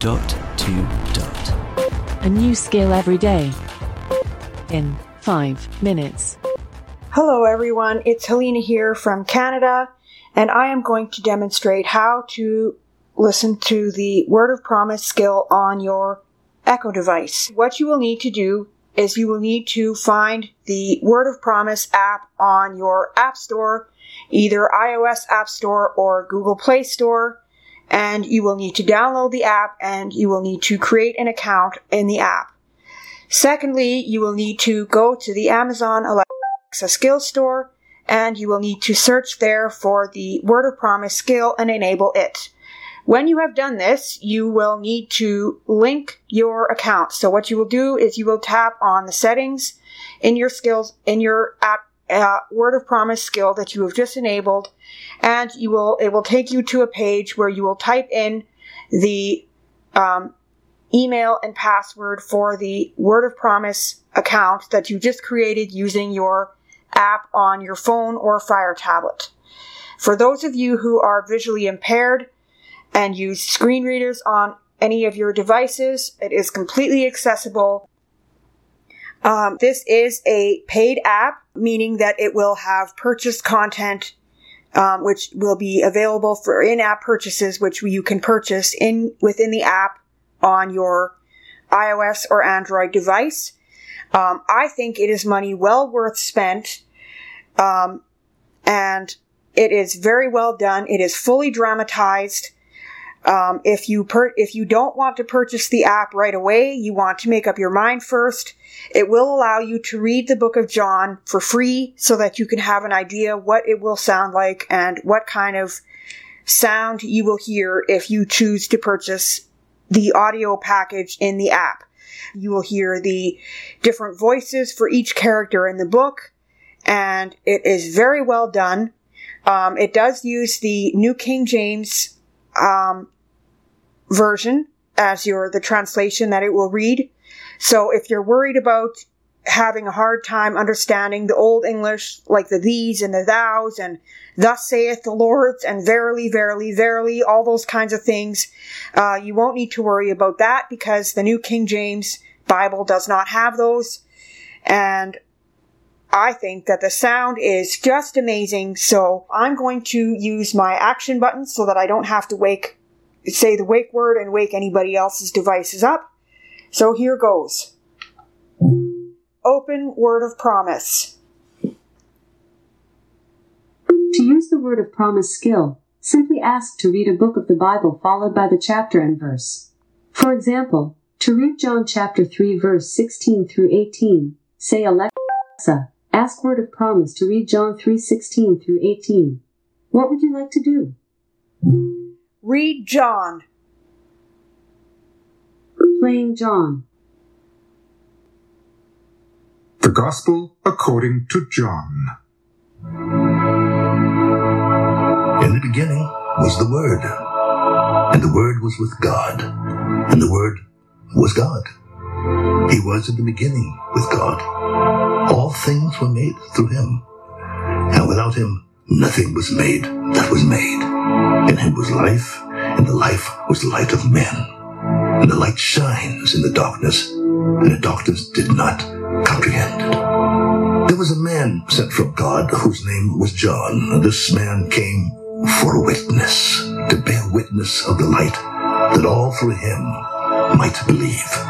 Dot to dot. A new skill every day. In 5 minutes. Hello everyone, it's Helena here from Canada, and I am going to demonstrate how to listen to the Word of Promise skill on your Echo device. What you will need to do is you will need to find the Word of Promise app on your App Store, either iOS App Store or Google Play Store, and you will need to download the app and you will need to create an account in the app. Secondly, you will need to go to the Amazon Alexa skill store and you will need to search there for the Word of Promise skill and enable it. When you have done this, you will need to link your account. So what you will do is you will tap on the settings in your skills, in your app, uh, word of promise skill that you have just enabled, and you will, it will take you to a page where you will type in the, um, email and password for the word of promise account that you just created using your app on your phone or Fire tablet. For those of you who are visually impaired, and use screen readers on any of your devices. It is completely accessible. Um, this is a paid app, meaning that it will have purchased content, um, which will be available for in-app purchases, which you can purchase in within the app on your iOS or Android device. Um, I think it is money well worth spent, um, and it is very well done. It is fully dramatized. Um, if you per- if you don't want to purchase the app right away, you want to make up your mind first. It will allow you to read the book of John for free so that you can have an idea what it will sound like and what kind of sound you will hear if you choose to purchase the audio package in the app. You will hear the different voices for each character in the book, and it is very well done. Um, it does use the New King James um, version as your the translation that it will read. So if you're worried about having a hard time understanding the old English, like the these and the thous and thus saith the Lord and verily, verily, verily, all those kinds of things, uh, you won't need to worry about that because the New King James Bible does not have those. And I think that the sound is just amazing. So I'm going to use my action button so that I don't have to wake, say the wake word and wake anybody else's devices up. So here goes. Open word of promise. To use the word of promise skill, simply ask to read a book of the Bible followed by the chapter and verse. For example, to read John chapter 3 verse 16 through 18, say Alexa, Ask word of promise to read John 3:16 through 18. What would you like to do? Read John. Playing John. The Gospel according to John. In the beginning was the Word, and the Word was with God, and the Word was God. He was in the beginning with God. All things were made through him, and without him nothing was made that was made. In him was life, and the life was the light of men. And the light shines in the darkness, and the darkness did not comprehend it. There was a man sent from God whose name was John. This man came for a witness, to bear witness of the light, that all through him might believe.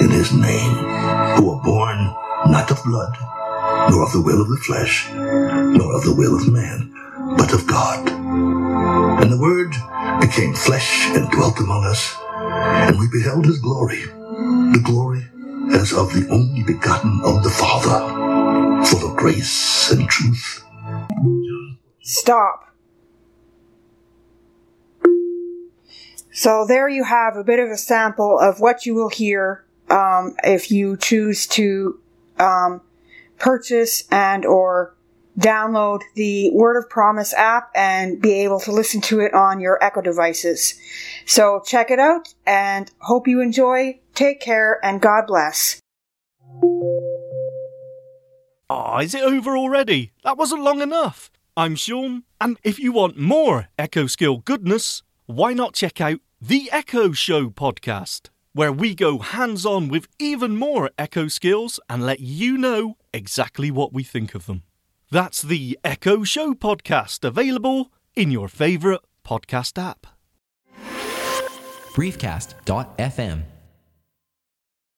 in his name, who were born not of blood, nor of the will of the flesh, nor of the will of man, but of God. And the Word became flesh and dwelt among us, and we beheld his glory, the glory as of the only begotten of the Father, full of grace and truth. Stop. So there you have a bit of a sample of what you will hear um, if you choose to um, purchase and or download the Word of Promise app and be able to listen to it on your Echo devices. So check it out and hope you enjoy. Take care and God bless. Ah, is it over already? That wasn't long enough. I'm Sean, and if you want more Echo Skill goodness, why not check out the Echo Show podcast, where we go hands on with even more Echo skills and let you know exactly what we think of them. That's the Echo Show podcast, available in your favourite podcast app. Briefcast.fm